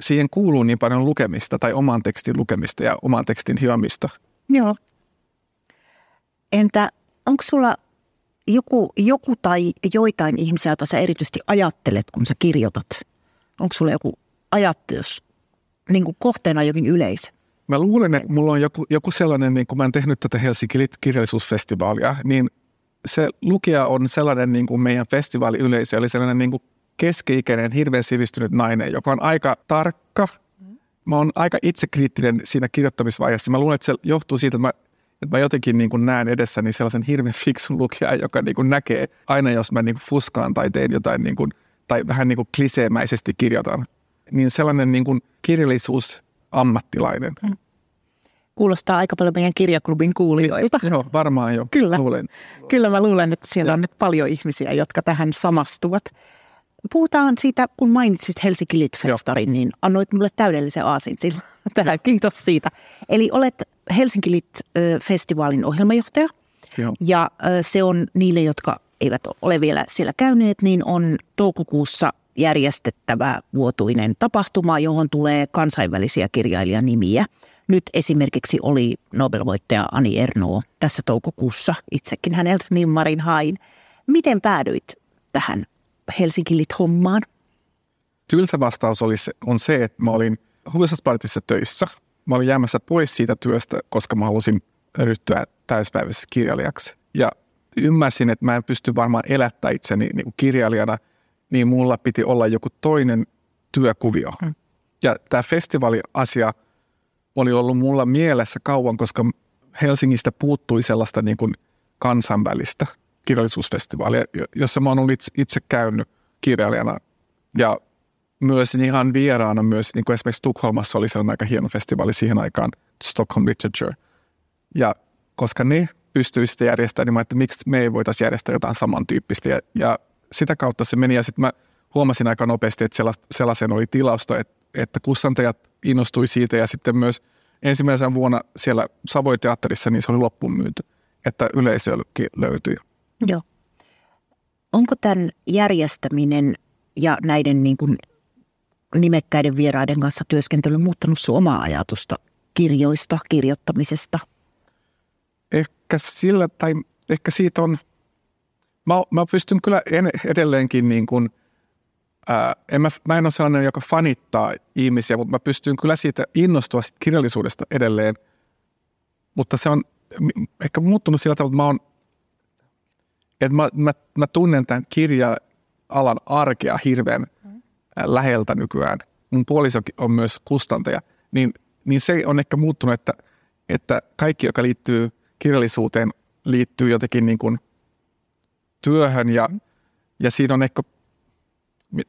siihen kuuluu niin paljon lukemista tai oman tekstin lukemista ja oman tekstin hiomista. Joo. Entä onko sulla joku, joku tai joitain ihmisiä, joita sä erityisesti ajattelet, kun sä kirjoitat? Onko sulla joku ajattelus, niin kuin kohteena jokin yleisö? Mä luulen, että mulla on joku, joku sellainen, niin kun mä oon tehnyt tätä Helsinki kirjallisuusfestivaalia, niin se lukija on sellainen niin kuin meidän festivaaliyleisö, eli sellainen niin kuin keski-ikäinen, hirveän sivistynyt nainen, joka on aika tarkka. Mä oon aika itsekriittinen siinä kirjoittamisvaiheessa. Mä luulen, että se johtuu siitä, että mä että mä jotenkin niin kuin näen edessäni sellaisen hirveän fiksun lukijan, joka niin kuin näkee aina, jos mä niin kuin fuskaan tai teen jotain niin kuin tai vähän niin kuin kliseemäisesti kirjoitan, niin sellainen niin kuin kirjallisuusammattilainen. Mm. Kuulostaa aika paljon meidän kirjaklubin kuulijoilta. Joo, varmaan jo. Kyllä. Luulen. Kyllä mä luulen, että siellä on nyt paljon ihmisiä, jotka tähän samastuvat. Puhutaan siitä, kun mainitsit Helsinki Lit-festarin, niin annoit mulle täydellisen aasin sillä tähän. Kiitos siitä. Eli olet Helsinki Lit-festivaalin ohjelmajohtaja. Joo. Ja se on niille, jotka eivät ole vielä siellä käyneet, niin on toukokuussa järjestettävä vuotuinen tapahtuma, johon tulee kansainvälisiä kirjailijanimiä. Nyt esimerkiksi oli Nobelvoittaja Ani Erno tässä toukokuussa. Itsekin häneltä nimmarin hain. Miten päädyit tähän Helsinki Lit-hommaan? Tylsä vastaus oli se, on se, että mä olin Huvesaspartissa töissä. Mä olin jäämässä pois siitä työstä, koska mä halusin ryhtyä täyspäiväisessä kirjailijaksi. Ja ymmärsin, että mä en pysty varmaan elättää itseni niin kuin kirjailijana, niin mulla piti olla joku toinen työkuvio. Hmm. Ja tämä festivaaliasia oli ollut mulla mielessä kauan, koska Helsingistä puuttui sellaista niin kuin kansainvälistä kirjallisuusfestivaalia, jossa mä oon ollut itse käynyt kirjailijana ja myös ihan vieraana myös, niin kuin esimerkiksi Tukholmassa oli sellainen aika hieno festivaali siihen aikaan, Stockholm Literature. Ja koska ne pystyy sitten järjestämään, niin mä että miksi me ei voitaisiin järjestää jotain samantyyppistä. Ja, ja sitä kautta se meni ja sitten mä huomasin aika nopeasti, että sellaisen oli tilausta, että, että kustantajat innostui siitä ja sitten myös ensimmäisenä vuonna siellä Savoiteatterissa niin se oli loppuun myyty, että yleisöllekin löytyi. Joo. Onko tämän järjestäminen ja näiden niin kuin nimekkäiden vieraiden kanssa työskentely muuttanut sun omaa ajatusta kirjoista, kirjoittamisesta? Ehkä sillä, tai ehkä siitä on, mä, mä pystyn kyllä edelleenkin niin kuin, ää, en mä, mä en ole sellainen, joka fanittaa ihmisiä, mutta mä pystyn kyllä siitä innostua siitä kirjallisuudesta edelleen. Mutta se on ehkä muuttunut sillä tavalla, että mä oon että mä, mä, mä tunnen tämän kirja-alan arkea hirveän. Läheltä nykyään. Mun puoliso on myös kustantaja, niin, niin se on ehkä muuttunut, että, että kaikki, joka liittyy kirjallisuuteen, liittyy jotenkin niin kuin työhön ja, ja siinä on ehkä,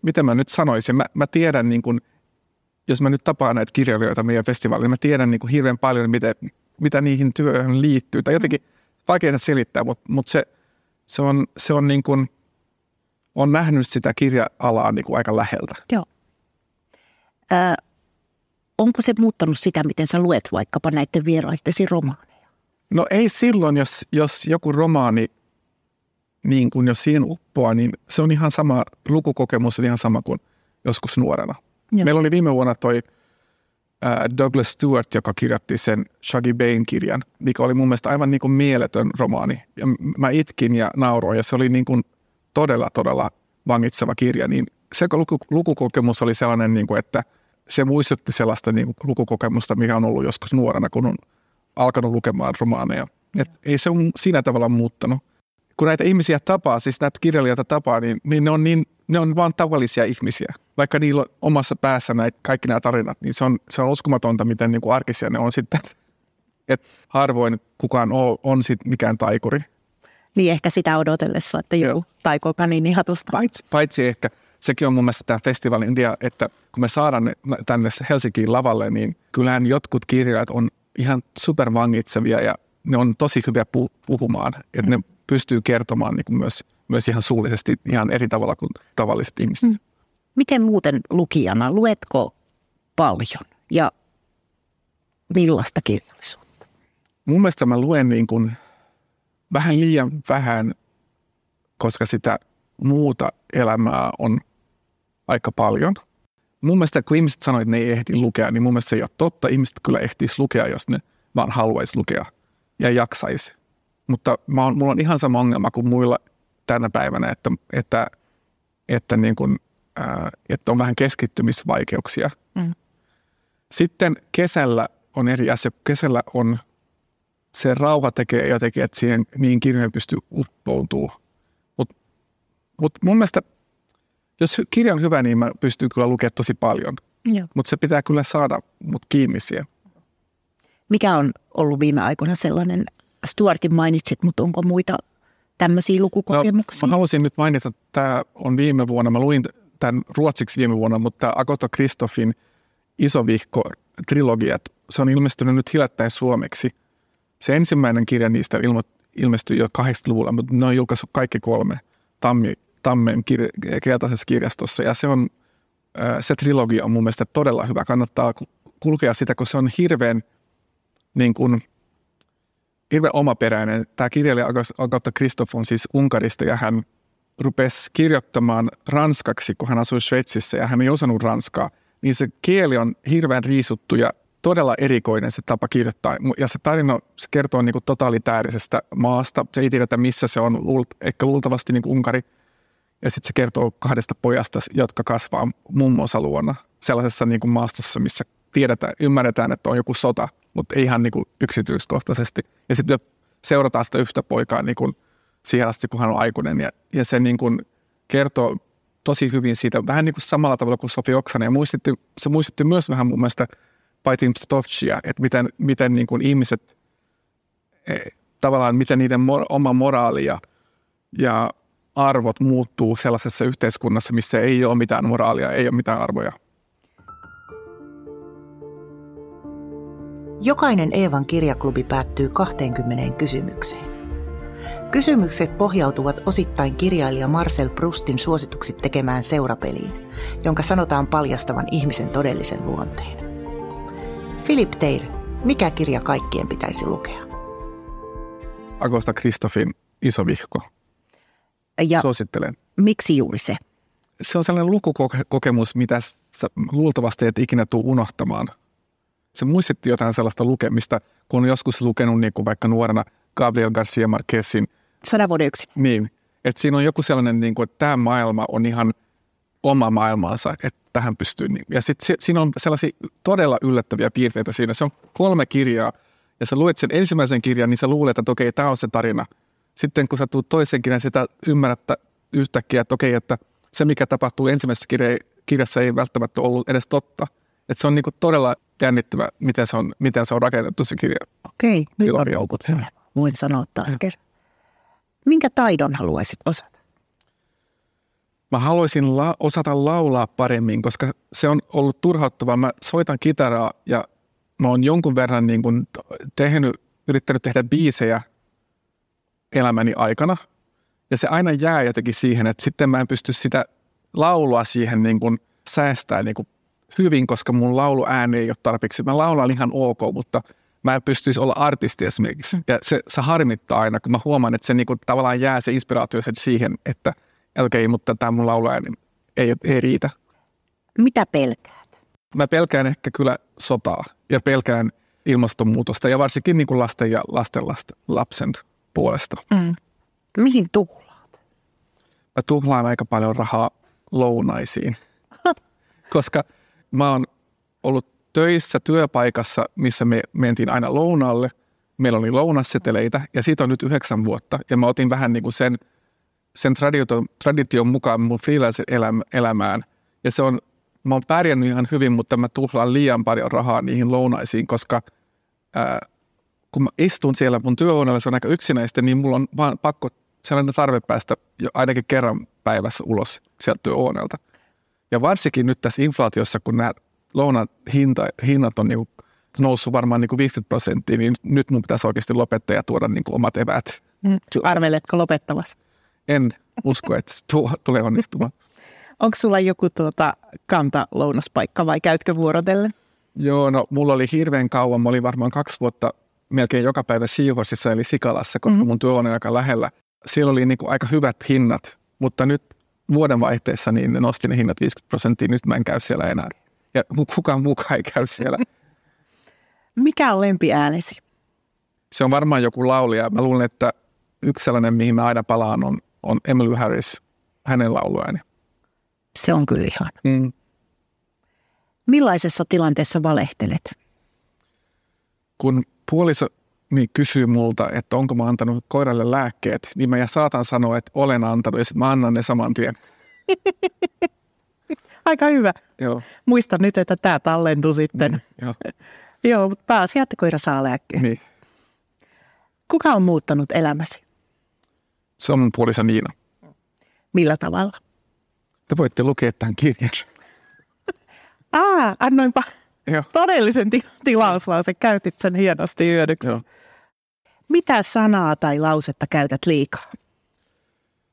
miten mä nyt sanoisin, mä, mä tiedän niin kuin, jos mä nyt tapaan näitä kirjailijoita meidän festivaalilla, niin mä tiedän niin kuin hirveän paljon, mitä, mitä niihin työhön liittyy. Tai jotenkin vaikeaa selittää, mutta, mutta se, se on, se on niin kuin, on nähnyt sitä kirja-alaa niin kuin aika läheltä. Joo. Ö, onko se muuttanut sitä, miten sä luet vaikkapa näiden vieraittesi romaaneja? No ei silloin, jos, jos joku romaani, niin kuin jos siihen uppoaa, niin se on ihan sama, lukukokemus on ihan sama kuin joskus nuorena. Joo. Meillä oli viime vuonna toi Douglas Stewart, joka kirjoitti sen Shaggy Bain kirjan, mikä oli mun mielestä aivan niin kuin mieletön romaani. Ja mä itkin ja nauroin ja se oli niin kuin todella, todella vangitseva kirja. Niin se luku, lukukokemus oli sellainen, niin kuin, että se muistutti sellaista niin kuin lukukokemusta, mikä on ollut joskus nuorena, kun on alkanut lukemaan romaaneja. Et ei se on siinä tavalla muuttanut. Kun näitä ihmisiä tapaa, siis näitä kirjailijoita tapaa, niin, niin ne on niin ne on vaan tavallisia ihmisiä. Vaikka niillä on omassa päässä näitä, kaikki nämä tarinat, niin se on, se on uskomatonta, miten niin kuin arkisia ne on sitten. Et harvoin kukaan on, on sit mikään taikuri. Niin ehkä sitä odotellessa, että joku taikoo kaniinihatusta. Paitsi, paitsi ehkä, sekin on mun mielestä tämä festivaalin idea, että kun me saadaan ne tänne Helsinkiin lavalle, niin kyllähän jotkut kirjailijat on ihan supervangitsevia ja ne on tosi hyviä puhumaan. Että ne pystyy kertomaan niin kuin myös myös ihan suullisesti ihan eri tavalla kuin tavalliset ihmiset. Mm. Miten muuten lukijana, luetko paljon ja millaista kirjallisuutta? Mun mielestä mä luen niin kuin vähän liian vähän, koska sitä muuta elämää on aika paljon. Mun mielestä kun ihmiset sanoivat, että ne ei ehdi lukea, niin mun mielestä se ei ole totta. Ihmiset kyllä ehtiisi lukea, jos ne vaan haluaisi lukea ja jaksaisi. Mutta mä on, mulla on ihan sama ongelma kuin muilla tänä päivänä, että, että, että, niin kuin, ää, että on vähän keskittymisvaikeuksia. Mm. Sitten kesällä on eri asia. Kesällä on se rauha tekee jotenkin, että siihen niin kirjoihin pystyy uppoutuu. Mutta mut mun mielestä, jos kirja on hyvä, niin mä pystyn kyllä lukemaan tosi paljon. Mutta se pitää kyllä saada mut kiinni siihen. Mikä on ollut viime aikoina sellainen, Stuartin mainitsit, mutta onko muita tämmöisiä lukukokemuksia? No, mä halusin nyt mainita, että tämä on viime vuonna, mä luin tämän ruotsiksi viime vuonna, mutta Agoto Kristoffin isovihko trilogiat, se on ilmestynyt nyt hiljattain suomeksi. Se ensimmäinen kirja niistä ilmo, ilmestyi jo 80-luvulla, mutta ne on julkaissut kaikki kolme Tammi, Tammen kir- keltaisessa kirjastossa. Ja se, on, se trilogia on mun mielestä todella hyvä. Kannattaa kulkea sitä, kun se on hirveän niin kuin, hirveän omaperäinen. Tämä kirjailija Agatha Kristoff on siis Unkarista ja hän rupesi kirjoittamaan ranskaksi, kun hän asui Sveitsissä ja hän ei osannut ranskaa. Niin se kieli on hirveän riisuttu ja todella erikoinen se tapa kirjoittaa. Ja se tarina se kertoo niin kuin totalitäärisestä maasta. Se ei tiedetä, missä se on, ehkä luultavasti niin kuin Unkari. Ja sitten se kertoo kahdesta pojasta, jotka kasvaa mummonsa luona sellaisessa niin kuin maastossa, missä tiedetään, ymmärretään, että on joku sota, mutta ei ihan niin kuin yksityiskohtaisesti. Ja sitten seurataan sitä yhtä poikaa niin kuin siihen asti, kun hän on aikuinen. Ja, ja se niin kuin kertoo tosi hyvin siitä, vähän niin kuin samalla tavalla kuin Sofi Oksanen. Ja muistitti, se muistitti myös vähän mun mielestä Paitin Stovcia, että miten, miten niin kuin ihmiset, e, tavallaan miten niiden mor, oma moraali ja, ja arvot muuttuu sellaisessa yhteiskunnassa, missä ei ole mitään moraalia, ei ole mitään arvoja. Jokainen Eevan kirjaklubi päättyy 20 kysymykseen. Kysymykset pohjautuvat osittain kirjailija Marcel Prustin suosituksi tekemään seurapeliin, jonka sanotaan paljastavan ihmisen todellisen luonteen. Philip Teir, mikä kirja kaikkien pitäisi lukea? Agosta Kristofin Iso vihko. Ja Suosittelen. Miksi juuri se? Se on sellainen lukukokemus, mitä sä luultavasti et ikinä tule unohtamaan. Se muistutti jotain sellaista lukemista, kun on joskus lukenut niin kuin vaikka nuorena Gabriel Garcia Marquezin – Sadan vuoden yksi. Niin, että siinä on joku sellainen, niin kuin, että tämä maailma on ihan oma maailmansa, että tähän pystyy. Niin. Ja sitten siinä on sellaisia todella yllättäviä piirteitä siinä. Se on kolme kirjaa, ja sä luet sen ensimmäisen kirjan, niin sä luulet, että okei, tämä on se tarina. Sitten kun sä tulet toisen kirjan, sitä ymmärrät yhtäkkiä, että okei, että se mikä tapahtuu ensimmäisessä kirja, kirjassa ei välttämättä ollut edes totta. Että se on niin kuin todella jännittävä, miten se on, miten se on rakennettu se kirja. Okei, nyt on joukut. Voin sanoa taas kerran. Minkä taidon haluaisit osata? Mä haluaisin la- osata laulaa paremmin, koska se on ollut turhauttavaa. Mä soitan kitaraa ja mä oon jonkun verran niin kuin tehnyt, yrittänyt tehdä biisejä elämäni aikana. Ja se aina jää jotenkin siihen, että sitten mä en pysty sitä laulua siihen niin kuin säästää niin kuin hyvin, koska mun lauluääni ei ole tarpeeksi. Mä laulan ihan ok, mutta – mä en pystyisi olla artisti esimerkiksi. Ja se, se harmittaa aina, kun mä huomaan, että se niinku tavallaan jää se inspiraatio siihen, että okay, mutta tämä mun lauluääni ei, ei riitä. Mitä pelkäät? Mä pelkään ehkä kyllä sotaa ja pelkään ilmastonmuutosta ja varsinkin niin kuin lasten ja lasten, lasten lapsen puolesta. Mm. Mihin tuhlaat? Mä tuhlaan aika paljon rahaa lounaisiin, koska mä oon ollut töissä työpaikassa, missä me mentiin aina lounalle. Meillä oli lounasseteleitä ja siitä on nyt yhdeksän vuotta. Ja mä otin vähän niin kuin sen, sen tradition, tradition mukaan mun freelance-elämään. Ja se on, mä oon pärjännyt ihan hyvin, mutta mä tuhlaan liian paljon rahaa niihin lounaisiin, koska ää, kun mä istun siellä mun työhuoneella, se on aika yksinäistä, niin mulla on vaan pakko sellainen tarve päästä jo ainakin kerran päivässä ulos sieltä työhuoneelta. Ja varsinkin nyt tässä inflaatiossa, kun nämä lounan hinta, hinnat on niin noussut varmaan niin 50 prosenttia, niin nyt mun pitäisi oikeasti lopettaa ja tuoda niin omat eväät. Mm. Arveletko lopettavassa? En usko, että tuo tulee onnistumaan. Onko sulla joku tuota kanta lounaspaikka vai käytkö vuorotellen? Joo, no mulla oli hirveän kauan. Mä olin varmaan kaksi vuotta melkein joka päivä Siihosissa eli Sikalassa, koska mm-hmm. mun työ on aika lähellä. Siellä oli niin kuin aika hyvät hinnat, mutta nyt vuodenvaihteessa niin ne nosti ne hinnat 50 prosenttia. Nyt mä en käy siellä enää ja kukaan mukaan ei käy siellä. Mikä on lempiäänesi? Se on varmaan joku laulija. Mä luulen, että yksi sellainen, mihin mä aina palaan, on, on Emily Harris, hänen lauluääni. Se on kyllä ihan. Mm. Millaisessa tilanteessa valehtelet? Kun puoliso niin kysyy multa, että onko mä antanut koiralle lääkkeet, niin mä saatan sanoa, että olen antanut ja sitten mä annan ne saman tien. Aika hyvä. Joo. Muista nyt, että tämä tallentuu sitten. Mm, joo. joo, mutta pääasia, että koira saa lääkkeen. Niin. Kuka on muuttanut elämäsi? Se puoliso Niina. Millä tavalla? Te voitte lukea tämän kirjan. Aa, annoinpa Joo. todellisen ti- tilauslause. Käytit sen hienosti hyödyksi. Joo. Mitä sanaa tai lausetta käytät liikaa?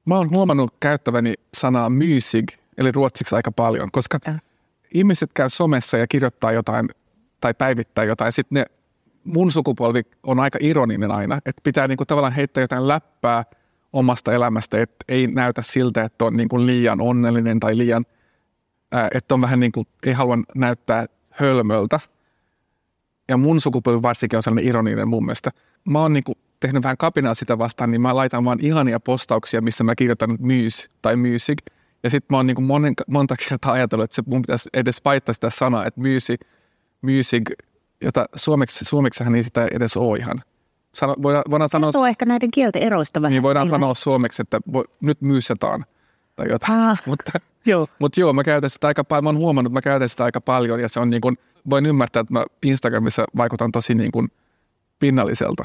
Mä oon huomannut käyttäväni sanaa mysig, eli ruotsiksi aika paljon, koska Äh. ihmiset käy somessa ja kirjoittaa jotain tai päivittää jotain. Sitten ne, mun sukupolvi on aika ironinen aina, että pitää niinku tavallaan heittää jotain läppää omasta elämästä, että ei näytä siltä, että on niinku liian onnellinen tai liian, ää, että on vähän niin kuin, ei halua näyttää hölmöltä. Ja mun sukupolvi varsinkin on sellainen ironinen mun mielestä. Mä oon niinku tehnyt vähän kapinaa sitä vastaan, niin mä laitan vaan ihania postauksia, missä mä kirjoitan myys tai music. Ja sitten mä oon niinku monen, monta kertaa ajatellut, että se mun pitäisi edes paittaa sitä sanaa, että music, music jota suomeksi, suomeksihan ei sitä edes ole ihan. Sano, voidaan, voidaan sanoa, Kertoo ehkä näiden kielten eroista vähän. niin voidaan sanoa suomeksi, että vo, nyt myysätaan tai jotain. Ah, Mutta joo. mutta joo, mä käytän sitä aika paljon, mä oon huomannut, että mä käytän sitä aika paljon ja se on niin kuin, voin ymmärtää, että mä Instagramissa vaikutan tosi niin kuin pinnalliselta,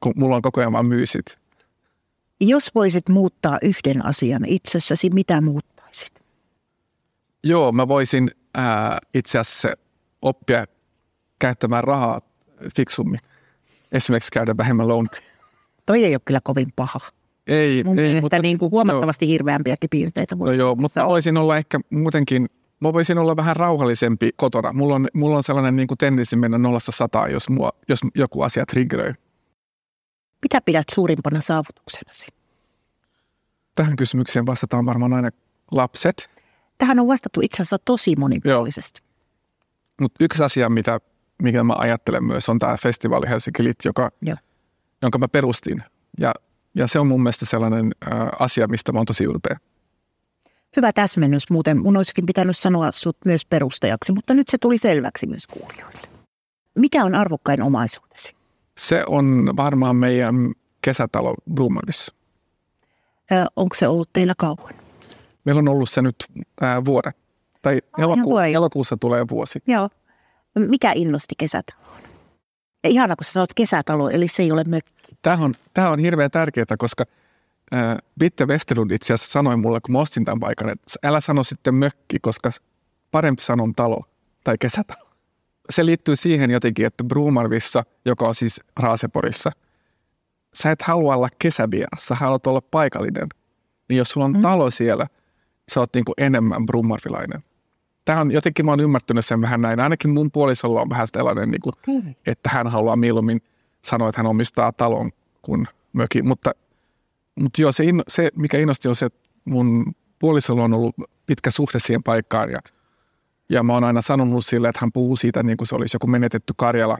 kun mulla on koko ajan vaan myysit. Jos voisit muuttaa yhden asian itsessäsi, mitä muuttaisit? Joo, mä voisin ää, itse asiassa oppia käyttämään rahaa fiksummin. Esimerkiksi käydä vähemmän lounaa. Toi ei ole kyllä kovin paha. Ei, Mun ei, mielestä mutta, niin kuin huomattavasti hirveämpiäkin piirteitä No voi joo, itsessä mutta olla. voisin olla ehkä muutenkin, mä voisin olla vähän rauhallisempi kotona. Mulla on, mulla on sellainen niin kuin tendensi mennä nollasta sataan, jos, mua, jos joku asia triggeröi. Mitä pidät suurimpana saavutuksenasi? Tähän kysymykseen vastataan varmaan aina lapset. Tähän on vastattu itse asiassa tosi monipuolisesti. Mutta yksi asia, mitä, mikä mä ajattelen myös, on tämä festivaali Helsinki Lit, joka, jonka mä perustin. Ja, ja se on mun mielestä sellainen ä, asia, mistä mä oon tosi ylpeä. Hyvä täsmennys muuten. Mun olisikin pitänyt sanoa sut myös perustajaksi, mutta nyt se tuli selväksi myös kuulijoille. Mikä on arvokkain omaisuutesi? Se on varmaan meidän kesätalo Bloomerissa. Ö, onko se ollut teillä kauan? Meillä on ollut se nyt ää, vuoden. Tai Ah, eloku- elokuussa tulee vuosi. Joo. Mikä innosti kesätaloon? Ja ihana, kun sä sanot kesätalo, eli se ei ole mökki. Tämä on, tämä on hirveän tärkeää, koska ää, Bitte Westerlund itse asiassa sanoi mulle, kun mä ostin tämän paikan, että älä sano sitten mökki, koska parempi sanon talo tai kesätalo. Se liittyy siihen jotenkin, että Brumarvissa, joka on siis Raaseporissa, sä et halua olla kesävieras, sä haluat olla paikallinen. Niin jos sulla on Mm. talo siellä, sä oot niinku enemmän brumarvilainen. Tämä on jotenkin, mä oon ymmärtänyt sen vähän näin. Ainakin mun puolisolla on vähän sellainen, niin kuin, että hän haluaa mieluummin sanoa, että hän omistaa talon kuin mökin. Mutta, mutta joo, se, inno, se, mikä innosti on se, että mun puolisolla on ollut pitkä suhde siihen paikkaan ja, ja mä oon aina sanonut sille, että hän puhuu siitä niin kuin se olisi joku menetetty Karjala.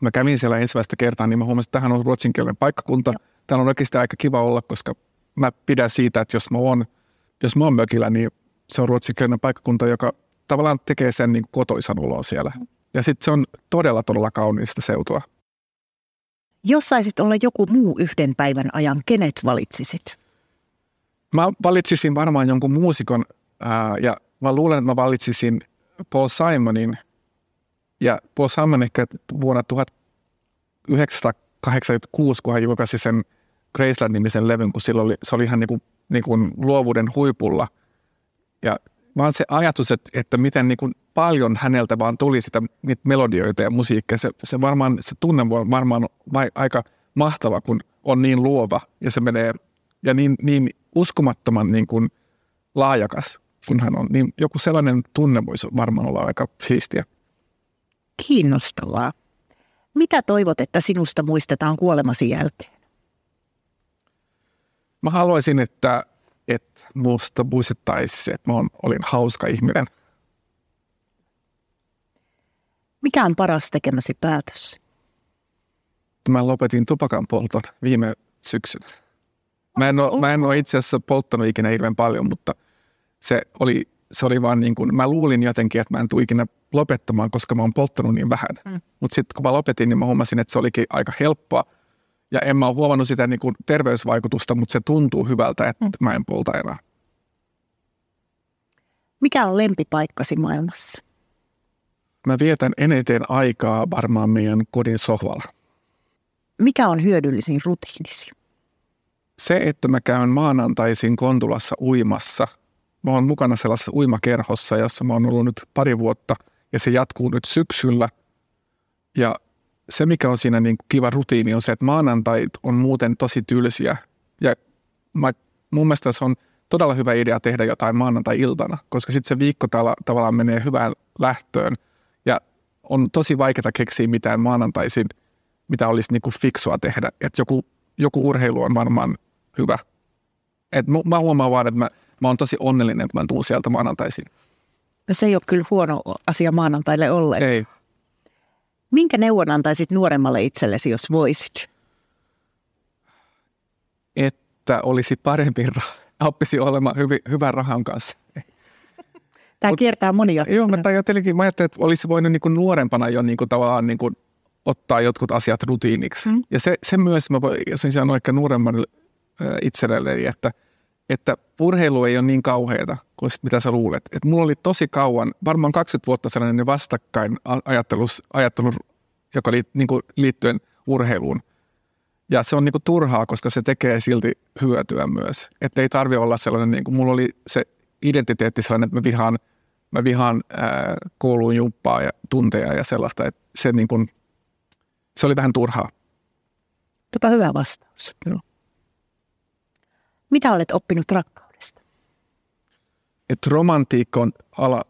Mä kävin siellä ensimmäistä kertaa, niin mä huomasin, että tähän on ruotsinkielinen paikkakunta. Täällä on oikeastaan aika kiva olla, koska mä pidän siitä, että jos mä oon, jos mä oon mökillä, niin se on ruotsinkielinen paikkakunta, joka tavallaan tekee sen niin kotoisan olon siellä. Ja sitten se on todella, todella kauniista seutua. Jos saisit olla joku muu yhden päivän ajan, kenet valitsisit? Mä valitsisin varmaan jonkun muusikon ää, ja mä luulen, että mä valitsisin Paul Simonin. Ja Paul Simon ehkä vuonna 1986, kun hän julkaisi sen Graceland-nimisen levyn, kun silloin oli, se oli ihan niin kuin, niin kuin luovuuden huipulla. Ja vaan se ajatus, että, että miten niin kuin paljon häneltä vaan tuli sitä niitä melodioita ja musiikkia, se, se, varmaan, se tunne voi varmaan vai, aika mahtava, kun on niin luova ja se menee ja niin, niin uskomattoman niin kuin laajakas, kun hän on, niin joku sellainen tunne voisi varmaan olla aika siistiä. Kiinnostavaa. Mitä toivot, että sinusta muistetaan kuolemasi jälkeen? Mä haluaisin, että, että musta muistettaisiin, että mä olin hauska ihminen. Mikä on paras tekemäsi päätös? Mä lopetin tupakan polton viime syksynä. Mä en, ole, mä en ole itse asiassa polttanut ikinä hirveän paljon, mutta se oli, se oli vaan niin kuin, mä luulin jotenkin, että mä en tule ikinä lopettamaan, koska mä oon polttanut niin vähän. Mm. Mutta sitten kun mä lopetin, niin mä huomasin, että se olikin aika helppoa. Ja en mä ole huomannut sitä niin kuin terveysvaikutusta, mutta se tuntuu hyvältä, että Mm. mä en polta enää. Mikä on lempipaikkasi maailmassa? Mä vietän eniten aikaa varmaan meidän kodin sohvalla. Mikä on hyödyllisin rutiinisi? Se, että mä käyn maanantaisin Kontulassa uimassa mä oon mukana sellaisessa uimakerhossa, jossa mä oon ollut nyt pari vuotta ja se jatkuu nyt syksyllä. Ja se, mikä on siinä niin kiva rutiini, on se, että maanantait on muuten tosi tylsiä. Ja mä, mun mielestä se on todella hyvä idea tehdä jotain maanantai-iltana, koska sitten se viikko täällä, tavallaan menee hyvään lähtöön. Ja on tosi vaikeaa keksiä mitään maanantaisin, mitä olisi niin kuin fiksua tehdä. Että joku, joku urheilu on varmaan hyvä. Et mä huomaan vaan, että mä, mä oon tosi onnellinen, että mä tuun sieltä maanantaisin. No se ei ole kyllä huono asia maanantaille ollenkaan. Ei. Minkä neuvon antaisit nuoremmalle itsellesi, jos voisit? Että olisi parempi, oppisi olemaan hyvin, hyvän rahan kanssa. Tämä Mut, kiertää monia. Joo, mä ajattelin, mä ajattelin, että olisi voinut niin kuin nuorempana jo niin kuin tavallaan niin kuin ottaa jotkut asiat rutiiniksi. Mm. Ja se, se myös, mä voin sanoa ehkä nuoremmalle itselleni, että, että urheilu ei ole niin kauheata kuin sit, mitä sä luulet. Et mulla oli tosi kauan, varmaan 20 vuotta sellainen vastakkain ajattelus, ajattelu, joka li, niin kuin liittyen urheiluun. Ja se on niin kuin turhaa, koska se tekee silti hyötyä myös. Että ei tarvi olla sellainen, niin kuin mulla oli se identiteetti sellainen, että mä vihaan, mä vihaan ää, kouluun jumppaa ja tunteja ja sellaista. Että se, niin kuin, se oli vähän turhaa. Tota hyvä vastaus. Joo. Mitä olet oppinut rakkaudesta? Että romantiikka on ala,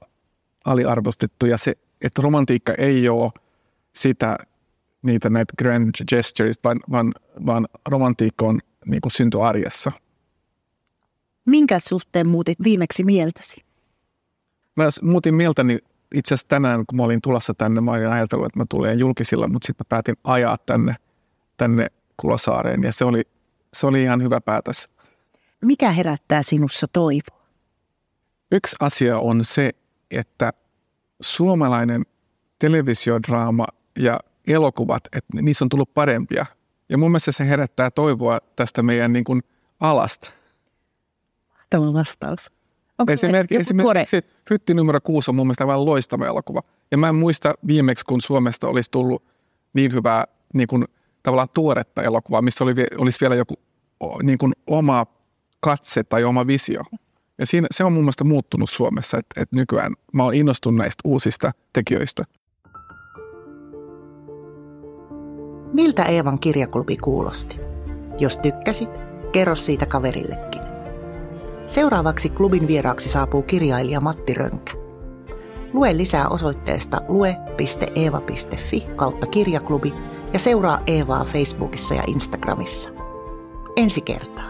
aliarvostettu ja se, että romantiikka ei ole sitä, niitä näitä grand gestures, vaan, vaan, vaan romantiikka on niin kuin synty arjessa. Minkä suhteen muutit viimeksi mieltäsi? Mä muutin mieltäni itse asiassa tänään, kun mä olin tulossa tänne, mä olin ajatellut, että mä tulen julkisilla, mutta sitten mä päätin ajaa tänne, tänne Kulosaareen ja se oli, se oli ihan hyvä päätös. Mikä herättää sinussa toivoa? Yksi asia on se, että suomalainen televisiodraama ja elokuvat, että niissä on tullut parempia. Ja mun mielestä se herättää toivoa tästä meidän niin kuin alasta. Mahtava vastaus. Onko esimerkiksi, esimerkiksi Hytti numero 6 on mun mielestä aivan loistava elokuva. Ja mä en muista viimeksi, kun Suomesta olisi tullut niin hyvää niin kuin, tavallaan tuoretta elokuvaa, missä oli, olisi vielä joku niin kuin, oma katse tai oma visio. Ja siinä, se on mun mielestä muuttunut Suomessa, että, että nykyään mä oon innostunut näistä uusista tekijöistä. Miltä Eevan kirjaklubi kuulosti? Jos tykkäsit, kerro siitä kaverillekin. Seuraavaksi klubin vieraaksi saapuu kirjailija Matti Rönkä. Lue lisää osoitteesta lue.eeva.fi kautta kirjaklubi ja seuraa Eevaa Facebookissa ja Instagramissa. Ensi kertaa.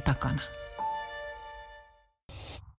Takana.